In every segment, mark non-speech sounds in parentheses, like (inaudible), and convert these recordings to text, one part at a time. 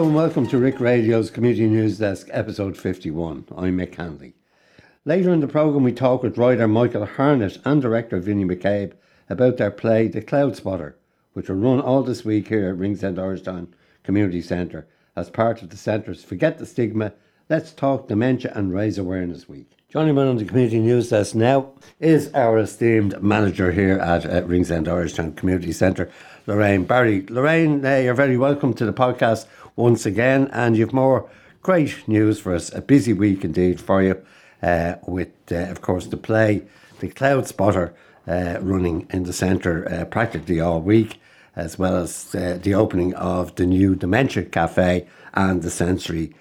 Hello and welcome to Rick Radio's Community News Desk, episode 51. I'm Mick Hanley. Later in the programme, we talk with writer Michael Harnett and director Vinnie McCabe about their play The Cloud Spotter, which will run all this week here at Ringsend Irishtown Community Centre as part of the Centre's Forget the Stigma, Let's Talk Dementia and Raise Awareness Week. Joining me on the Community News Desk now is our esteemed manager here at, at Ringsend Irishtown Community Centre, Lorraine Barry. Lorraine, uh, you're very welcome to the podcast once again, and you've more great news for us. A busy week indeed for you, uh, with, uh, of course, the play, The Cloud Spotter, uh, running in the centre uh, practically all week, as well as uh, the opening of the new Dementia Cafe and the Sensory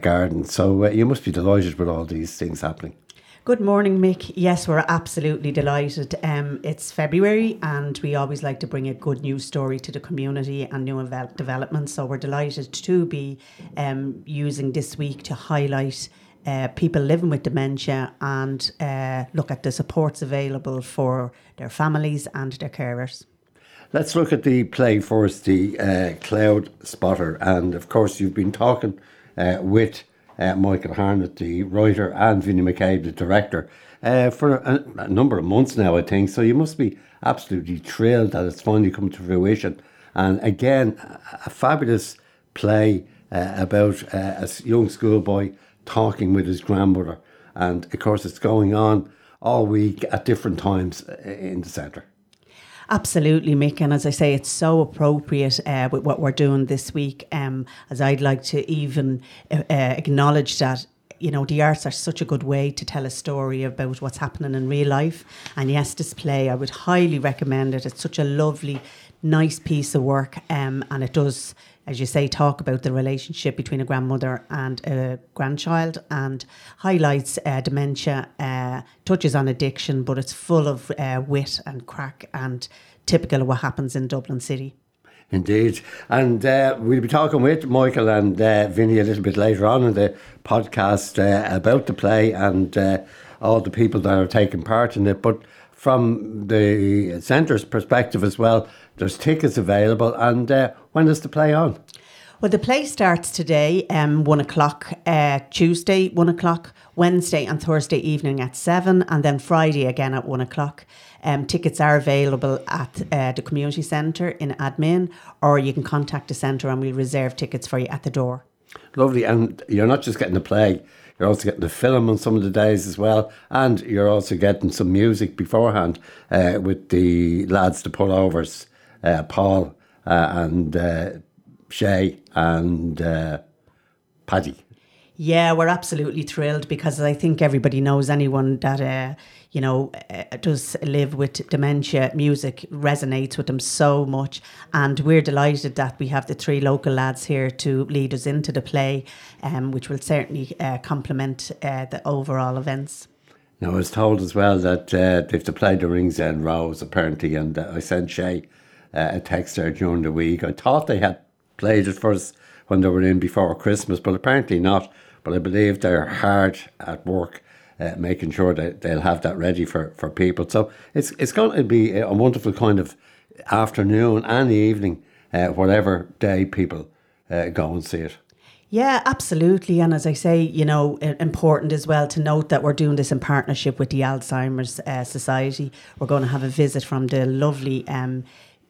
Garden. So you must be delighted with all these things happening. Good morning, Mick. Yes, we're absolutely delighted. Um, it's February, and we always like to bring a good news story to the community and new developments. So we're delighted to be um, using this week to highlight uh, people living with dementia and uh, look at the supports available for their families and their carers. Let's look at the play first, the uh, Cloud Spotter, and of course you've been talking uh, with uh, Michael Harnett, the writer, and Vinnie McCabe, the director, uh, for a, a, number of months now, I think. So you must be absolutely thrilled that it's finally come to fruition. And again, a fabulous play uh, about uh, a young schoolboy talking with his grandmother. And of course, it's going on all week at different times uh, in the centre. Absolutely, Mick. And as I say, it's so appropriate uh, with what we're doing this week. Um, as I'd like to even uh, uh, acknowledge that you know, the arts are such a good way to tell a story about what's happening in real life. And yes, this play, I would highly recommend it. It's such a lovely, nice piece of work, um, and it does as you say, talk about the relationship between a grandmother and a grandchild and highlights uh, dementia, uh, touches on addiction, but it's full of uh, wit and crack and typical of what happens in Dublin City. Indeed. And uh, we'll be talking with Michael and uh, Vinnie a little bit later on in the podcast uh, about the play and uh, all the people that are taking part in it. But from the centre's perspective as well, there's tickets available. And uh, when is the play on? Well, the play starts today, um, one o'clock, uh, Tuesday, one o'clock, Wednesday and Thursday evening at seven, and then Friday again at one o'clock. Um, tickets are available at uh, the community centre in admin, or you can contact the centre and we'll reserve tickets for you at the door. Lovely, and you're not just getting the play; you're also getting the film on some of the days as well, and you're also getting some music beforehand uh, with the lads, the pullovers uh, Paul uh, and uh, Shay and uh, Paddy. Yeah, we're absolutely thrilled because I think everybody knows anyone that uh, you know uh, does live with dementia. Music resonates with them so much, and we're delighted that we have the three local lads here to lead us into the play, um, which will certainly uh, complement uh, the overall events. Now, I was told as well that uh, they've to play the Ringsend Rose apparently, and uh, I sent Shay uh, a text there during the week. I thought they had played it for us when they were in before Christmas, but apparently not. But I believe they're hard at work. Uh, making sure that they'll have that ready for, for people. So it's it's going to be a wonderful kind of afternoon and evening, uh, whatever day people uh, go and see it. Yeah, absolutely. And as I say, you know, important as well to note that we're doing this in partnership with the Alzheimer's uh, Society. We're going to have a visit from the lovely um,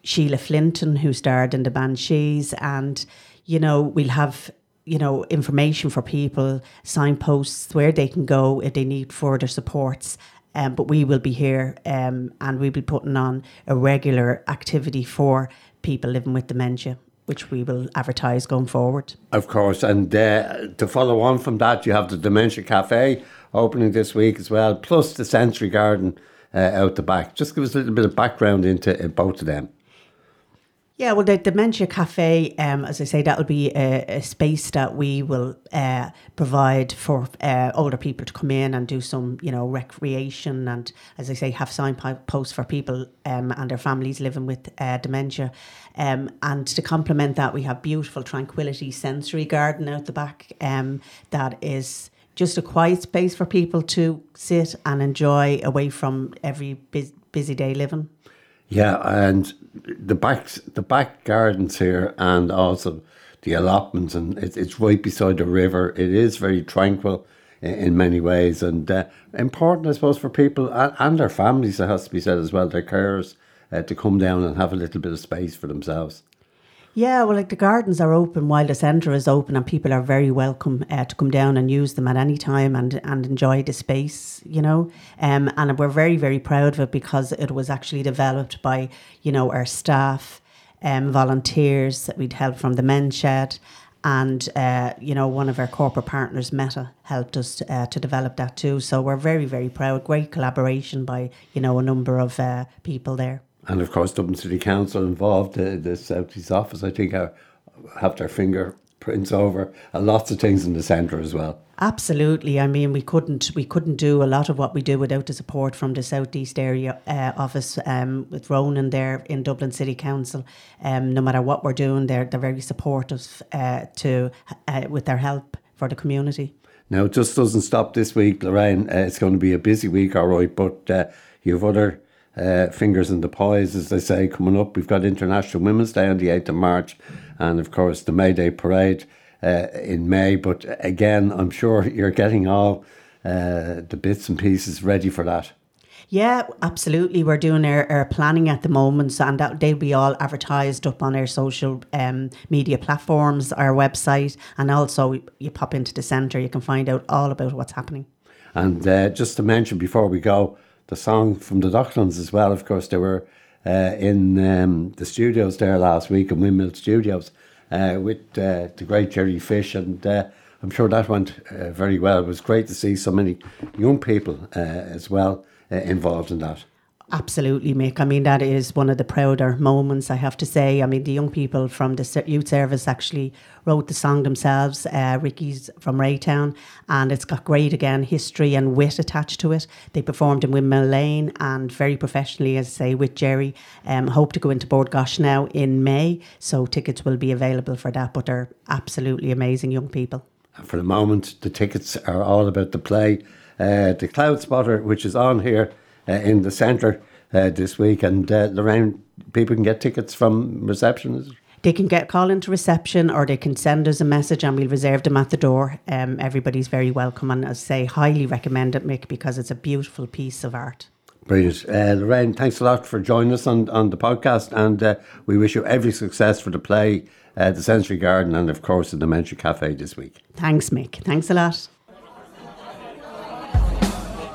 Sheila Flitton, who starred in the Banshees, and you know we'll have you know information for people, signposts where they can go if they need further supports. Um, but we will be here um, and we'll be putting on a regular activity for people living with dementia which we will advertise going forward. Of course, and uh, to follow on from that, you have the Dementia Cafe opening this week as well, plus the Sensory Garden uh, out the back. Just give us a little bit of background into uh, both of them. Yeah, well, the Dementia Cafe, um, as I say, that will be a, a, space that we will uh, provide for uh, older people to come in and do some, you know, recreation and, as I say, have signposts for people um, and their families living with uh, dementia. Um, and to complement that, we have beautiful Tranquility Sensory Garden out the back um, that is just a quiet space for people to sit and enjoy away from every busy day living. Yeah, and the back the back gardens here, and also the allotments, and it, it's right beside the river. It is very tranquil in, in many ways, and uh, important, I suppose, for people and, and, their families. It has to be said as well, their carers, uh, to come down and have a little bit of space for themselves. Yeah, well, like the gardens are open while the centre is open, and people are very welcome uh, to come down and use them at any time and and enjoy the space, you know. Um, and we're very very proud of it because it was actually developed by you know our staff, um, volunteers that we'd help from the men's shed, and uh, you know one of our corporate partners, Meta, helped us to, uh, to develop that too. So we're very very proud. Great collaboration by you know a number of uh, people there and of course Dublin City Council involved. The, the South East office, I think, are, have their fingerprints over uh, lots of things in the centre as well. Absolutely. I mean, we couldn't we couldn't do a lot of what we do without the support from the southeast area uh, office um, with Ronan there in Dublin City Council. Um, no matter what we're doing, they're they're very supportive uh, to uh, with their help for the community. Now, it just doesn't stop this week, Lorraine. Uh, it's going to be a busy week, all right, but uh, you have other uh, fingers in the pies, as they say, coming up. We've got International Women's Day on the 8th of March, and of course the May Day Parade uh, in May. But again, I'm sure you're getting all uh, the bits and pieces ready for that. Yeah, absolutely. We're doing our, our planning at the moment, and that, they'll be all advertised up on our social um, media platforms, our website, and also you pop into the centre, you can find out all about what's happening. And uh, just to mention before we go, the song from the Docklands as well. Of course, they were uh, in um, the studios there last week in Windmill Studios uh, with uh, the great Jerry Fish, and uh, I'm sure that went uh, very well. It was great to see so many young people uh, as well involved in that. Absolutely, Mick. I mean, that is one of the prouder moments, I have to say. I mean, the young people from the youth service actually wrote the song themselves. Uh, Ricky's from Raytown, and it's got great, again, history and wit attached to it. They performed in Windmill Lane and very professionally, as I say, with Jerry. Um, hope to go into Bord Gáis now in May, so tickets will be available for that, but they're absolutely amazing young people. For the moment, the tickets are all about the play. Uh, the Cloud Spotter, which is on here in the centre uh, this week. And uh, Lorraine, people can get tickets from reception. They can get call into reception or they can send us a message and we'll reserve them at the door. Um, everybody's very welcome and I say highly recommend it, Mick, because it's a beautiful piece of art. Brilliant. Uh, Lorraine, thanks a lot for joining us on, on the podcast and uh, we wish you every success for the play, uh, the Sensory Garden and of course the Dementia Cafe this week. Thanks, Mick. Thanks a lot.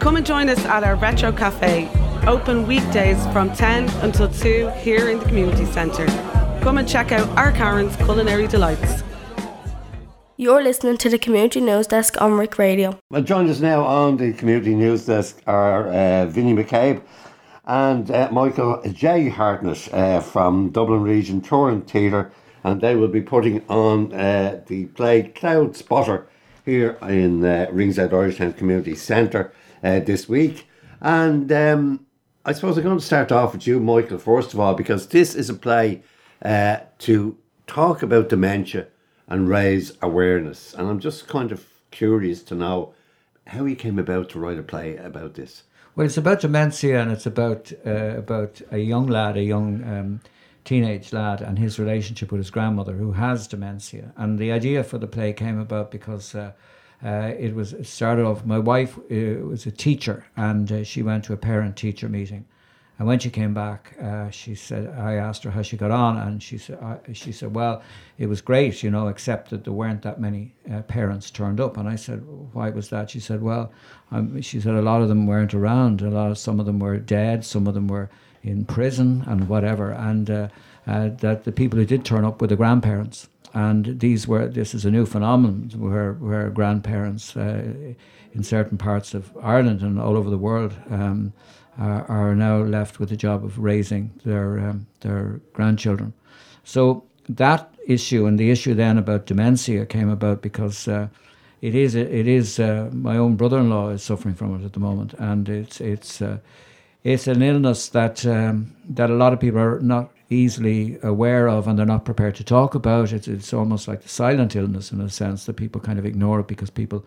Come and join us at our Retro Cafe, open weekdays from 10 until 2 here in the community centre. Come and check out our Karen's culinary delights. You're listening to the Community News Desk on Rik Radio. Well, join us now on the Community News Desk are uh, Vinnie McCabe and uh, Michael J. Hartnett uh, from Dublin Region Touring Theatre, and they will be putting on uh, the play Cloud Spotter here in uh, Ringsend Irishtown Community Centre uh, this week. And um, I suppose I'm going to start off with you, Michael, first of all, because this is a play uh, to talk about dementia and raise awareness. And I'm just kind of curious to know how you came about to write a play about this. Well, it's about dementia, and it's about uh, about a young lad, a young um, teenage lad, and his relationship with his grandmother, who has dementia. And the idea for the play came about because uh, uh, it was started off. My wife uh, was a teacher, and uh, she went to a parent-teacher meeting. And when she came back, uh, she said, I asked her how she got on, and she said, uh, she said, well, it was great, you know, except that there weren't that many uh, parents turned up. And I said, why was that? She said, well, um, she said a lot of them weren't around. A lot of some of them were dead, some of them were in prison and whatever, and that the people who did turn up were the grandparents and these were this is a new phenomenon where where grandparents uh, in certain parts of Ireland and all over the world um, are, are, now left with the job of raising their um, their grandchildren. So that issue and the issue then about dementia came about because. Uh, it is. It is. Uh, my own brother-in-law is suffering from it at the moment, and it's it's uh, it's an illness that um, that a lot of people are not easily aware of and they're not prepared to talk about. It's, it's almost like the silent illness in a sense that people kind of ignore it because people,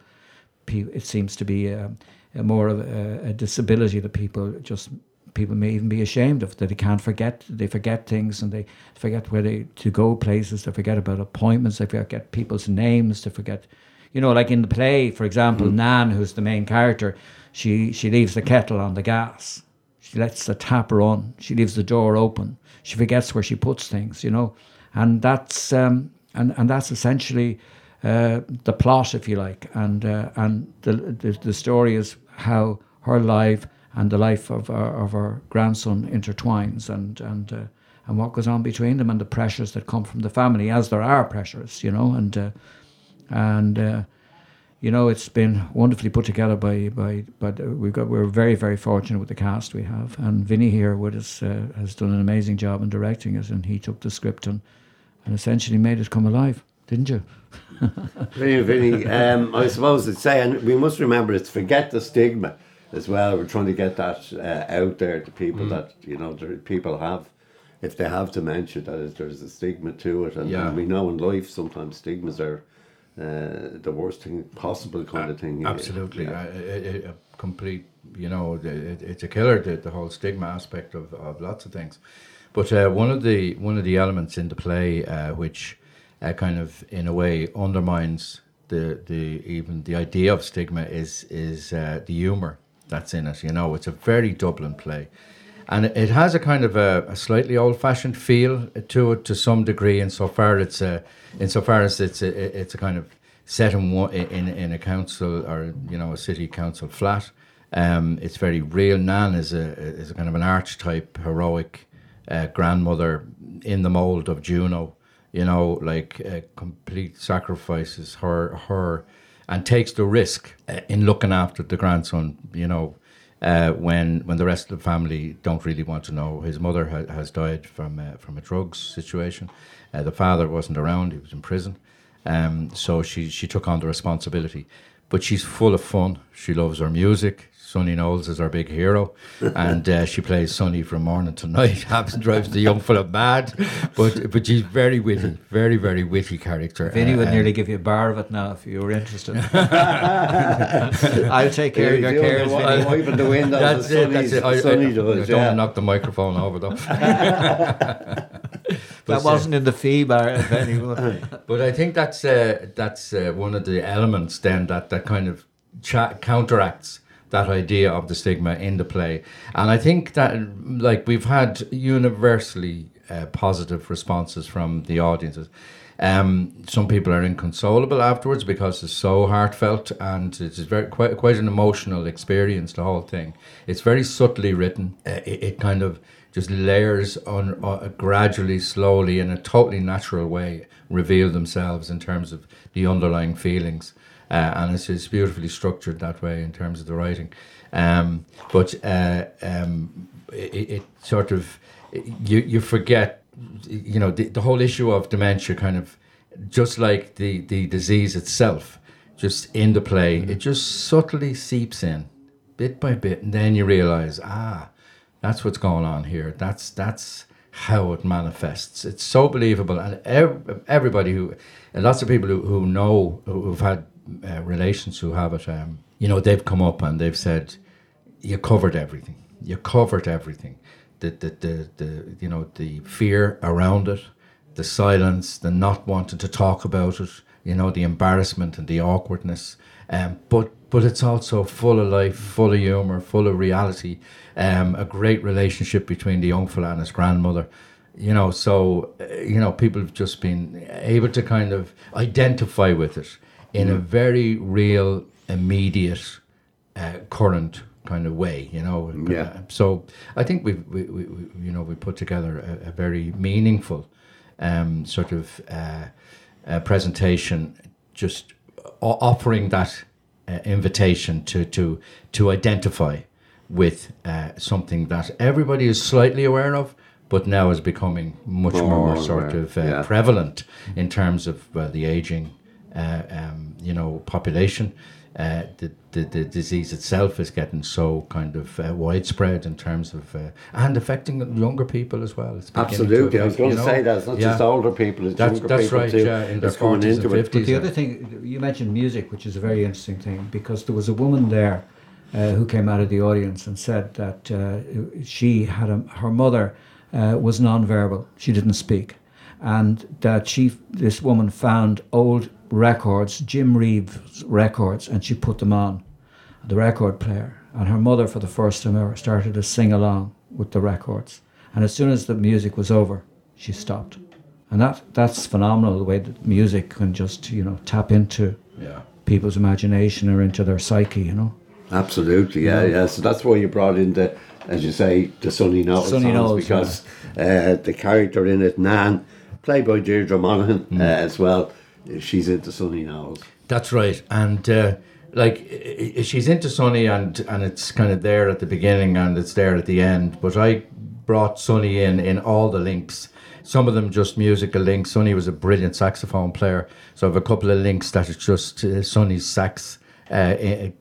it seems to be a, a more of a, a, disability that people just people may even be ashamed of that they can't forget they forget things and they forget where they to go places they forget about appointments they forget people's names they forget you know like in the play for example mm. nan who's the main character she she leaves the kettle on the gas she lets the tap run she leaves the door open. She forgets where she puts things you know? And that's um, and and that's essentially uh, the plot, if you like, and uh, and the, the the story is how her life and the life of our, of our grandson intertwines, and and uh, and what goes on between them, and the pressures that come from the family, as there are pressures, you know, and uh, and uh, you know it's been wonderfully put together by by but we've got we're very very fortunate with the cast we have, and Vinny here with us uh, has done an amazing job in directing it, and he took the script and and essentially made it come alive, didn't you? (laughs) Vinny, Vinny, um, I suppose it's saying we must remember it's forget the stigma as well. We're trying to get that uh, out there to people that you know there, people have, if they have dementia, that is, there's a stigma to it, and, Yeah. and we know in life sometimes stigmas are uh, the worst thing possible kind of thing. Absolutely, Yeah. I- I- I- a complete. You know, it, it's a killer. The, the whole stigma aspect of, of lots of things, but uh, one of the one of the elements in the play, uh, which uh, kind of in a way undermines the the even the idea of stigma, is is uh, the humor that's in it. You know, it's a very Dublin play. And it has a kind of a, a slightly old-fashioned feel to it to some degree, insofar it's a, insofar as it's a, it's a kind of set in in in a council or you know a city council flat. Um, it's very real. Nan is a is a kind of an archetype, heroic uh, grandmother in the mold of Juno. You know, like uh, complete sacrifices her her, and takes the risk uh, in looking after the grandson. You know, uh, when when the rest of the family don't really want to know. His mother ha- has died from uh, from a drugs situation. Uh, the father wasn't around; he was in prison. Um, so she she took on the responsibility. But she's full of fun. She loves her music. Sonny Knowles is our big hero, (laughs) and uh, she plays Sonny from morning to night. (laughs) Happens drives the young fella mad, but but she's very witty, very very witty character. Vinny Uh, would nearly give you a bar of it now if you were interested. (laughs) I'll take care of your cares, wi- Vinny. wiping the windows. That's the it. That's it. I, I, Sonny I does, don't yeah. knock the microphone over though. That wasn't in the fee bar, Vinny. (laughs) was? But I think that's uh, that's uh, one of the elements then that that kind of cha- counteracts that idea of the stigma in the play, and I think that like we've had universally uh, positive responses from the audiences. Um, some people are inconsolable afterwards because it's so heartfelt and it's very quite quite an emotional experience. The whole thing. It's very subtly written. Uh, it, it kind of just layers on uh, gradually, slowly, in a totally natural way, reveal themselves in terms of the underlying feelings. Uh, and it's, it's beautifully structured that way in terms of the writing. Um, but uh, um, it, it sort of, you, you forget, you know, the, the whole issue of dementia kind of, just like the, the disease itself, just in the play, it just subtly seeps in bit by bit. And then you realize, ah, that's what's going on here. That's that's how it manifests. It's so believable, and ev- everybody who, and lots of people who, who know who've had uh, relations who have it, um, you know, they've come up and they've said, "You covered everything. You covered everything. The the the, the you know the fear around it, the silence, the not wanting to talk about it, you know, the embarrassment and the awkwardness. Um, but but it's also full of life, full of humour, full of reality. Um, a great relationship between the young fella and his grandmother. You know, so uh, you know, people have just been able to kind of identify with it in a very real, immediate, uh, current kind of way. You know, Yeah. Uh, so I think we've we, we, we you know we put together a, a very meaningful um, sort of uh, uh, presentation, just offering that uh, invitation to to to identify with uh, something that everybody is slightly aware of, but now is becoming much More more, sort aware, of uh, yeah. prevalent in terms of uh, the aging, uh, um, you know, population. Uh, the, the the disease itself is getting so kind of uh, widespread in terms of uh, and affecting younger people as well. It's beginning to Absolutely, I was going to know. say that. It's not Yeah. just older people, it's That's- younger that's people right, too. yeah, in their that's coming 40s and into it. But the other thing, you mentioned music, which is a very interesting thing, because there was a woman there uh, who came out of the audience and said that uh, she had a, her mother uh, was non-verbal. She didn't speak, and that she this woman found old records, Jim Reeves records, and she put them on the record player. And her mother, for the first time ever, started to sing along with the records. And as soon as the music was over, she stopped. And that that's phenomenal the way that music can just you know tap into Yeah. people's imagination or into their psyche. You know. Absolutely, yeah, yeah. So that's why you brought in the, as you say, the Sonny Knowles songs Knowles, because uh, the character in it, Nan, played by Deirdre Monaghan Mm. uh, as well, she's into Sonny Knowles. That's right, and uh, like she's into Sonny, and and it's kind of there at the beginning and it's there at the end. But I brought Sonny in in all the links. Some of them just musical links. Sonny was a brilliant saxophone player, so I have a couple of links that is just uh, Sonny's sax. Uh,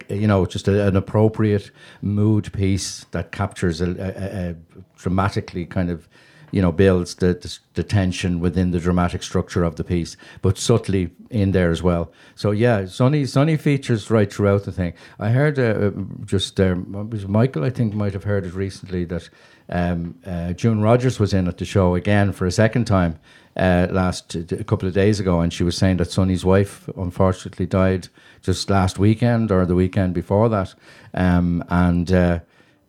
you know, just a, an appropriate mood piece that captures a, a, a dramatically kind of you know, builds the, the the tension within the dramatic structure of the piece, but subtly in there as well. So yeah, Sonny Sonny features right throughout the thing. I heard uh, just uh, was Michael, I think, might have heard it recently that um, uh, June Rogers was in at the show again for a second time uh, last a couple of days ago, and she was saying that Sonny's wife unfortunately died just last weekend or the weekend before that, um, and uh,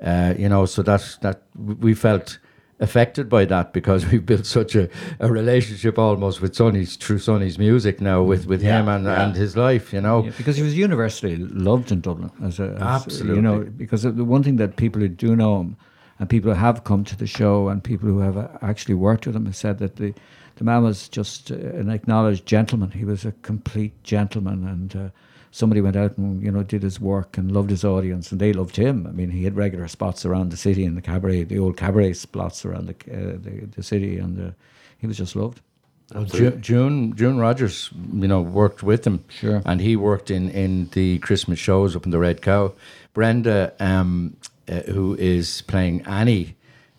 uh, you know, so that that we felt affected by that because we've built such a, a relationship almost with Sonny's through Sonny's music now with, with Yeah, him and, yeah. and his life, you know. Yeah, because he was universally loved in Dublin as a as, You know, because the one thing that people who do know him and people who have come to the show and people who have uh, actually worked with him have said that the the man was just uh, an acknowledged gentleman. He was a complete gentleman and. Uh, Somebody went out and you know did his work and loved his audience, and they loved him. I mean, he had regular spots around the city in the cabaret, the old cabaret spots around the uh, the, the city, and uh, he was just loved. Ju- June June Rogers, you know, worked with him. Sure. And he worked in, in the Christmas shows up in the Red Cow. Brenda, um, uh, who is playing Annie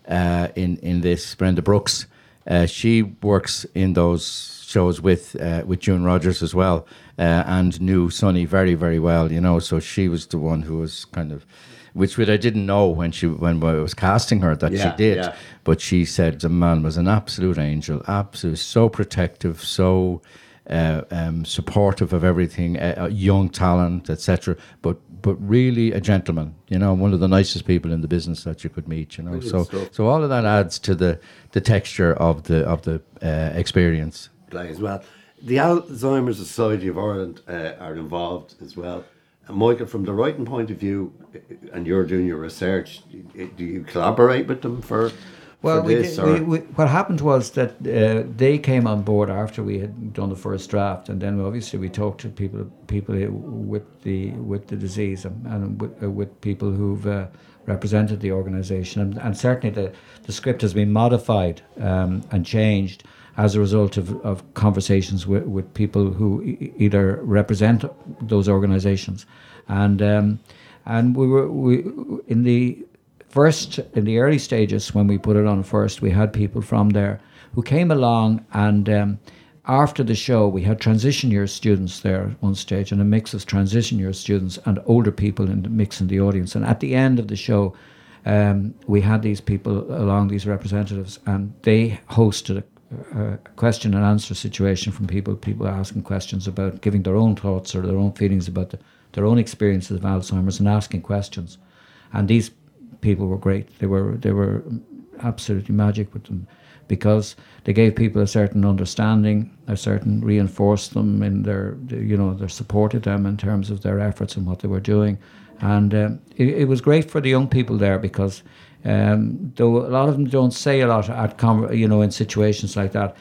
uh, in in this, Brenda Brooks, uh, she works in those shows with uh, with June Rogers as well, uh, and knew Sonny very very well. You know, so she was the one who was kind of. Which, which I didn't know when she when I was casting her that Yeah, she did, yeah. but she said the man was an absolute angel, absolute, so protective, so uh, um, supportive of everything, uh, uh, young talent, etc. But but really a gentleman, you know, one of the nicest people in the business that you could meet, you know. So stuff. so all of that adds to the the texture of the of the uh, experience. as well. The Alzheimer's Society of Ireland uh, are involved as well. And Michael, from the writing point of view, uh, and you're doing your research, do you collaborate with them for, Well, we this? did, we, we, what happened was that uh, they came on board after we had done the first draft, and then obviously we talked to people people with the with the disease and, and with, uh, with people who've uh, represented the organisation, and, and certainly the, the script has been modified um, and changed as a result of, of conversations with, with people who e- either represent those organisations, and um, and we were we in the first in the early stages when we put it on first we had people from there who came along and um, after the show we had transition year students there at one stage and a mix of transition year students and older people in the mix in the audience. And at the end of the show um, we had these people along these representatives and they hosted a, a question and answer situation from people people asking questions about giving their own thoughts or their own feelings about the, their own experiences of Alzheimer's and asking questions. And these people were great. They were they were absolutely magic with them because they gave people a certain understanding, a certain reinforced them in their you know they supported them in terms of their efforts and what they were doing, and um, it, it was great for the young people there because um, though a lot of them don't say a lot at you know in situations like that.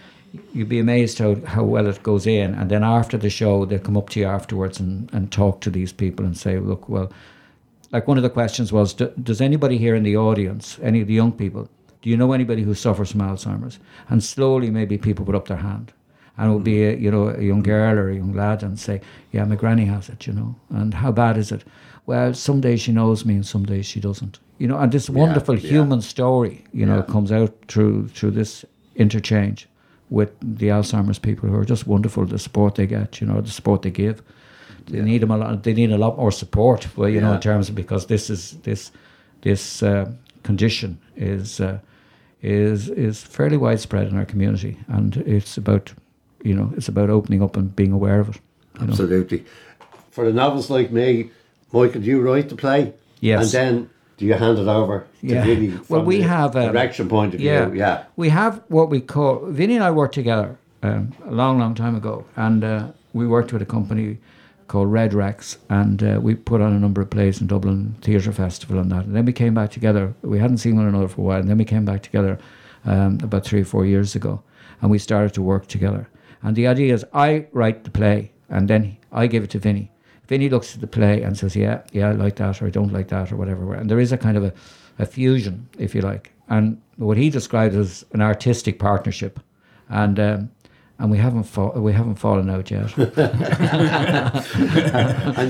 You'd be amazed how, how well it goes in, and then after the show, they'll come up to you afterwards and, and talk to these people and say, "Look, well, like one of the questions was do, does anybody here in the audience any of the young people do you know anybody who suffers from alzheimer's? And slowly maybe people put up their hand. And it would be a, you know a young girl or a young lad and say yeah my granny has it you know. And how bad is it? Well some days she knows me and some days she doesn't. You know and this wonderful yeah. human story you know Yeah. comes out through through this interchange with the alzheimer's people who are just wonderful the support they get you know the support they give they need them a lot. They need a lot more support. Well, you know, in terms of because this is this this uh, condition is uh, is is fairly widespread in our community, and it's about you know it's about opening up and being aware of it. you know. Absolutely. For the novels like me, Michael, do you write the play? Yes. And then do you hand it over to Yeah. Vinny Well, we the have, a direction point of view? Yeah. We have what we call Vinny and I worked together um, a long, long time ago, and uh, we worked with a company called Red Rex, and uh, we put on a number of plays in Dublin Theatre Festival and that. And then we came back together. We hadn't seen one another for a while, and then we came back together um, about three or four years ago, and we started to work together. And the idea is, I write the play, and then I give it to Vinny. Vinny looks at the play and says, "Yeah, yeah, I like that, or I don't like that, or whatever." And there is a kind of a, a fusion, if you like, and what he described as an artistic partnership, and um, and we haven't fa- we haven't fallen out yet. (laughs) (laughs) and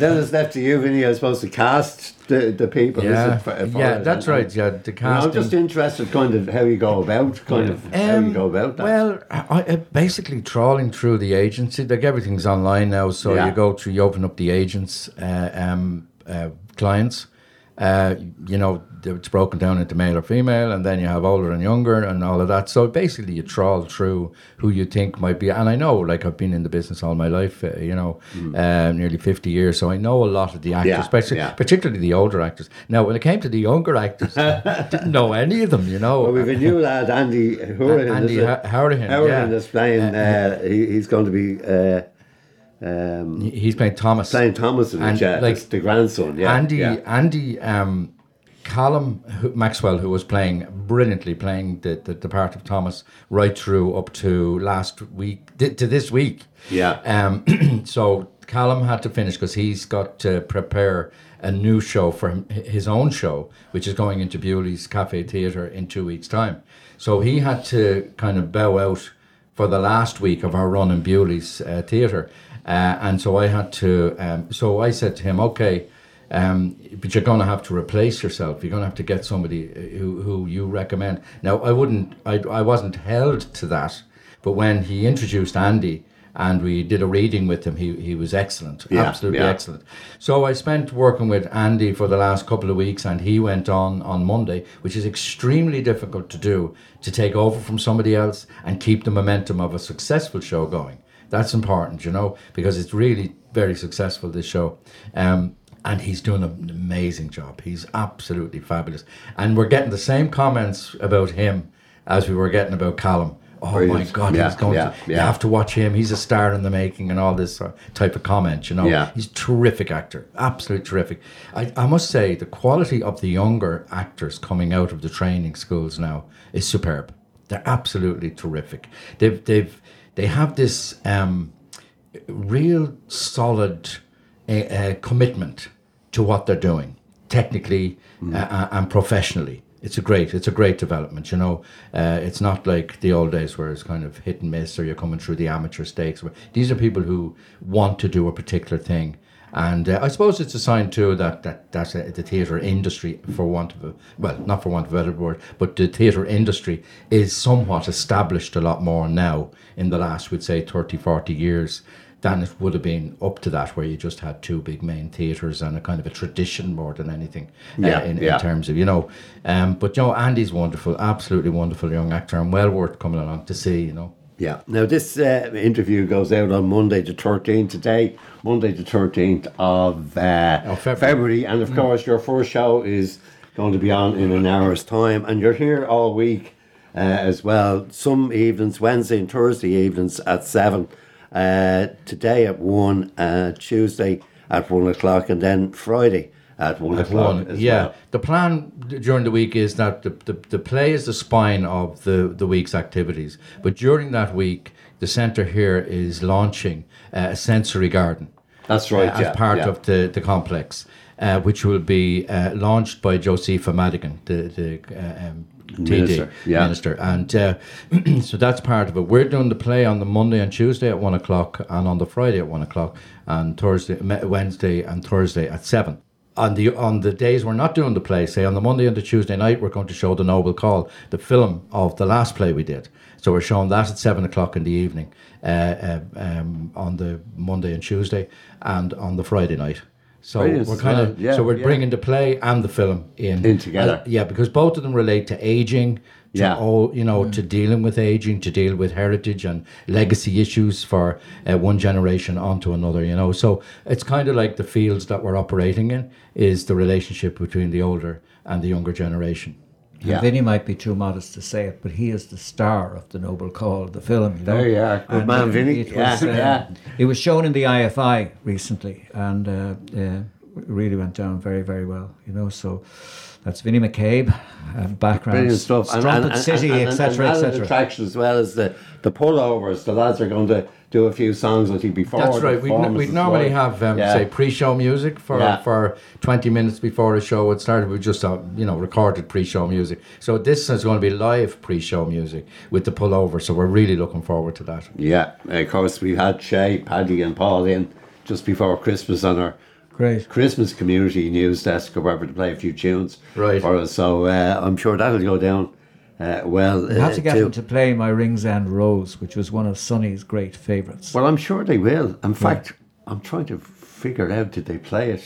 then it's left to you, Vinny, I suppose, to cast the, the people. is Yeah, it, for- for yeah, it? that's right. Yeah, the and casting. I'm just interested, kind of, how you go about, kind of, how you Um, go about that. Well, I, I basically trawling through the agency. Like everything's online now, so Yeah. you go through, you open up the agents, uh, um, uh, clients. Uh, you know, it's broken down into male or female, and then you have older and younger, and all of that. So basically, you trawl through who you think might be. And I know, like I've been in the business all my life. Uh, you know, uh, nearly fifty years, so I know a lot of the actors, Mm. Yeah, especially yeah. particularly the older actors. Now, when it came to the younger actors, I (laughs) didn't know any of them. You know, well, we've a new lad, Andy Hourihan. Andy is it? Ha- Hourihan, Hourihan yeah. is playing, uh, he, he's going to be uh, um, he's playing Thomas. playing Thomas in And, yeah, like, the grandson. Yeah, Andy, yeah. Andy, um, Callum who, Maxwell, who was playing brilliantly, playing the, the, the part of Thomas right through up to last week, th- to this week. Yeah. Um, (clears throat) so Callum had to finish because he's got to prepare a new show for him, his own show, which is going into Bewley's Cafe Theatre in two weeks' time. So he had to kind of bow out for the last week of our run in Bewley's uh, Theatre. Uh, and so I had to, um, so I said to him, okay, um, but you're going to have to replace yourself. You're going to have to get somebody who, who you recommend. Now, I wouldn't, I, I wasn't held to that, but when he introduced Andy and we did a reading with him, he, he was excellent, Yeah, absolutely yeah. excellent. So I spent working with Andy for the last couple of weeks, and he went on on Monday, which is extremely difficult to do to take over from somebody else and keep the momentum of a successful show going. That's important, you know, because it's really very successful, this show. Um, and he's doing an amazing job. He's absolutely fabulous. And we're getting the same comments about him as we were getting about Callum. Oh my God, Yeah, he's going yeah, to. You have to watch him. He's a star in the making, and all this uh, type of comment. You know, Yeah. he's a terrific actor, absolutely terrific. I, I must say, the quality of the younger actors coming out of the training schools now is superb. They're absolutely terrific. They've they've they have this um, real solid uh, uh, commitment to what they're doing, technically uh, and professionally. It's a great, it's a great development. You know, uh, it's not like the old days where it's kind of hit and miss, or you're coming through the amateur stakes. These are people who want to do a particular thing, and uh, I suppose it's a sign too that that that's uh, the theatre industry, for want of a well, not for want of a better word, but the theatre industry is somewhat established a lot more now in the last, we'd say, 30, 40 years than it would have been up to that, where you just had two big main theatres and a kind of a tradition more than anything. uh, Yeah, in, yeah. in terms of you know, um, but you know, Andy's wonderful, absolutely wonderful young actor, and well worth coming along to see. You know. Yeah. Now this uh, interview goes out on Monday the thirteenth. Today, Monday the thirteenth of, uh, Of February. and of course your first show is going to be on in an hour's time, and you're here all week uh, as well. Some evenings, Wednesday and Thursday evenings at seven. Uh, today at one, uh, Tuesday at one o'clock, and then Friday at one At o'clock. one, yeah. well. The plan during the week is that the, the, the play is the spine of the, the week's activities. But during that week, the centre here is launching uh, a sensory garden. That's right, uh, yeah, as part yeah. of the, the complex, uh, which will be uh, launched by Josepha Madigan, the, the uh, um, TD Minister, yeah. minister. And uh, (clears throat) so that's part of it. We're doing the play on the Monday and Tuesday at one o'clock, and on the Friday at one o'clock, and Thursday, Wednesday, and Thursday at seven. On the on the days we're not doing the play, say on the Monday and the Tuesday night, we're going to show the Noble Call, the film of the last play we did. So we're showing that at seven o'clock in the evening uh, uh, um, on the Monday and Tuesday, and on the Friday night. So Brilliant. we're kind of yeah, so we're yeah. bringing the play and the film in In together. Uh, yeah, because both of them relate to aging, to Yeah. all you know, to dealing with aging, to deal with heritage and legacy issues for uh, one generation onto another. You know, so it's kind of like the fields that we're operating in is the relationship between the older and the younger generation. Yeah. Vinny might be too modest to say it, but he is the star of the Noble Call, the film. You know? There you are. Good And, man, uh, Vinny. It Yeah, was, uh, yeah. It was shown in the IFI recently, and uh, uh, really went down very, very well. You know, so that's Vinny McCabe, uh, background, Brilliant stuff. Strumpet City, and, etc., and, and etc. attraction as well as the, the pullovers. The lads are going to do a few songs I think before. That's right. We performance we'd normally well. have um, Yeah. say pre-show music for Yeah. for twenty minutes before the show had started. We just uh, you know recorded pre-show music. So this is going to be live pre-show music with the pullover. So we're really looking forward to that. Yeah, of course we had Shay, Paddy, and Paul in just before Christmas on our Great. Christmas community news desk or wherever to play a few tunes Right. for us. So uh, I'm sure that'll go down uh, well. We have uh, to get too. him to play my Ringsend Rose, which was one of Sonny's great favourites. Well, I'm sure they will. In fact, I'm trying to figure out did they play it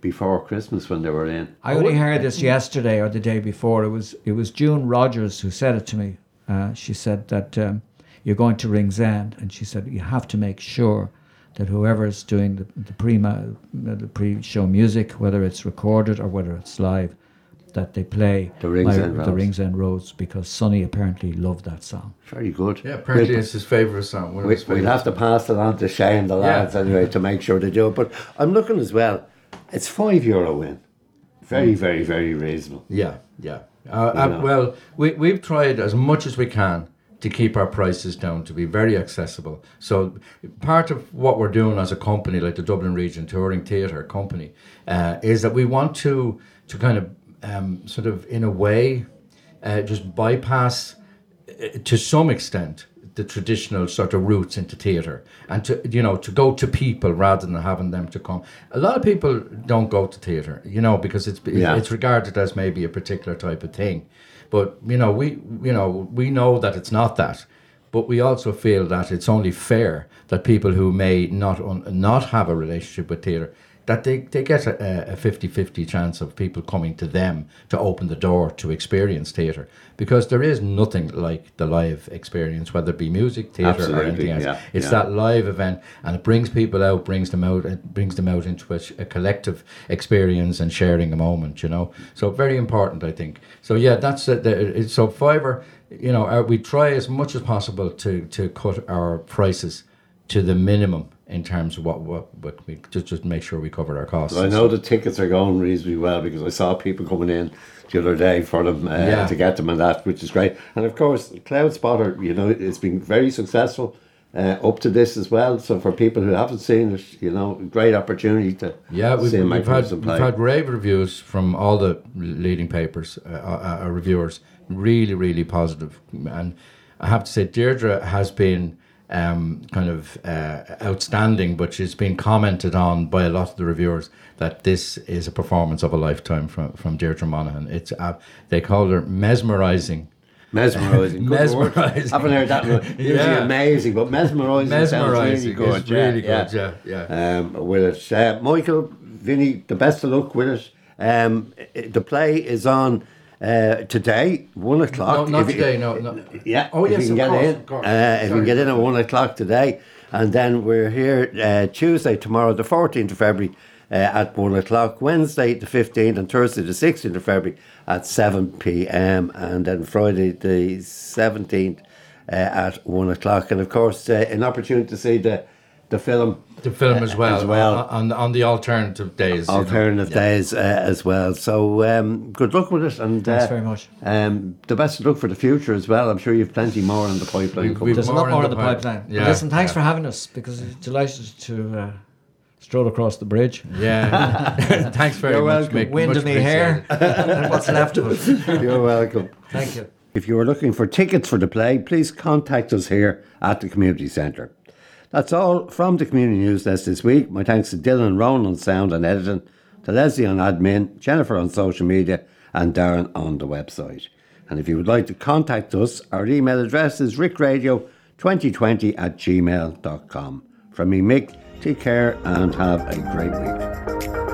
before Christmas when they were in. I only heard this yesterday or the day before. It was it was June Rogers who said it to me. Uh, she said that um, you're going to Ringsend, and she said you have to make sure that whoever's doing the the pre the pre-show music, whether it's recorded or whether it's live, that they play The Rings my- End the Ringsend Rose because Sonny apparently loved that song. Very good. Yeah, apparently We'll- it's his favourite song. We, his we'll have to pass it on to Shay and the lads anyway to make sure they do it. But I'm looking as well. It's five euro in. Very, very, very reasonable. Yeah, yeah. Uh, uh, well, we, we've tried as much as we can to keep our prices down to be very accessible. So part of what we're doing as a company, like the Dublin Region Touring Theatre Company, uh, is that we want to to kind of um, sort of in a way uh, just bypass uh, to some extent the traditional sort of routes into theatre and to you know to go to people rather than having them to come a lot of people don't go to theatre you know because it's Yeah. it's regarded as maybe a particular type of thing but you know we you know we know that it's not that. But we also feel that it's only fair that people who may not un, not have a relationship with theatre that they, they get a, a 50-50 chance of people coming to them to open the door to experience theatre. Because there is nothing like the live experience whether it be music theatre or anything else. yeah, it's yeah. that live event and it brings people out brings them out it brings them out into a, a collective experience and sharing a moment you know? So very important i think. So yeah that's it so fiverr you know uh, we try as much as possible to to cut our prices to the minimum in terms of what what, what we just just make sure we cover our costs I know the tickets are going reasonably well because I saw people coming in the other day for them uh, Yeah. to get them and that, which is great. And of course, Cloud Spotter, you know, it's been very successful uh, up to this as well. So for people who haven't seen it, you know, great opportunity to Yeah, we've, see we've, had, Gibson we've had rave reviews from all the leading papers, uh, uh, uh, reviewers, really, really positive. And I have to say, Deirdre has been um, kind of uh, outstanding, but she's been commented on by a lot of the reviewers that this is a performance of a lifetime from, from Deirdre Monaghan. It's uh, They call her mesmerising. Mesmerising. (laughs) Good word. Mesmerising. Haven't heard that one. Usually Yeah. amazing, but mesmerising, sounds Mesmerising. really good. Really yeah, good, yeah, yeah. Um, with it. Uh, Michael, Vinny, the best of luck with it. Um, i- the play is on uh, today, one o'clock. No, not If you- today, no. no. Yeah. Oh, if yes, you can of get course, in. course. Uh, if you can get in at one o'clock today, and then we're here uh, Tuesday, tomorrow, the fourteenth of February. Uh, at one o'clock, Wednesday the fifteenth, and Thursday the sixteenth of February at seven p.m. and then Friday the seventeenth uh, at one o'clock. And of course, uh, an opportunity to see the the film The film as well, as well. on on the alternative days. you know. alternative Yeah. days uh, as well. So um, good luck with it, and Thanks uh, very much. Um, the best of luck for the future as well. I'm sure you've plenty more in the pipeline. We- we've There's a lot more in in the the pipe- pipeline. But listen, thanks yeah. for having us because it's delighted to uh, stroll across the bridge. Yeah. (laughs) (laughs) Thanks very You're much. welcome. Mick. Wind Much in my hair and what's left of it. (laughs) You're welcome. Thank you. If you are looking for tickets for the play, please contact us here at the Community Centre. That's all from the Community News Desk this week. My thanks to Dylan Rowan on sound and editing. to Leslie on admin, Jennifer on social media, and Darren on the website. And if you would like to contact us, our email address is rickradio2020 at gmail.com. From me, Mick, take care and have a great week.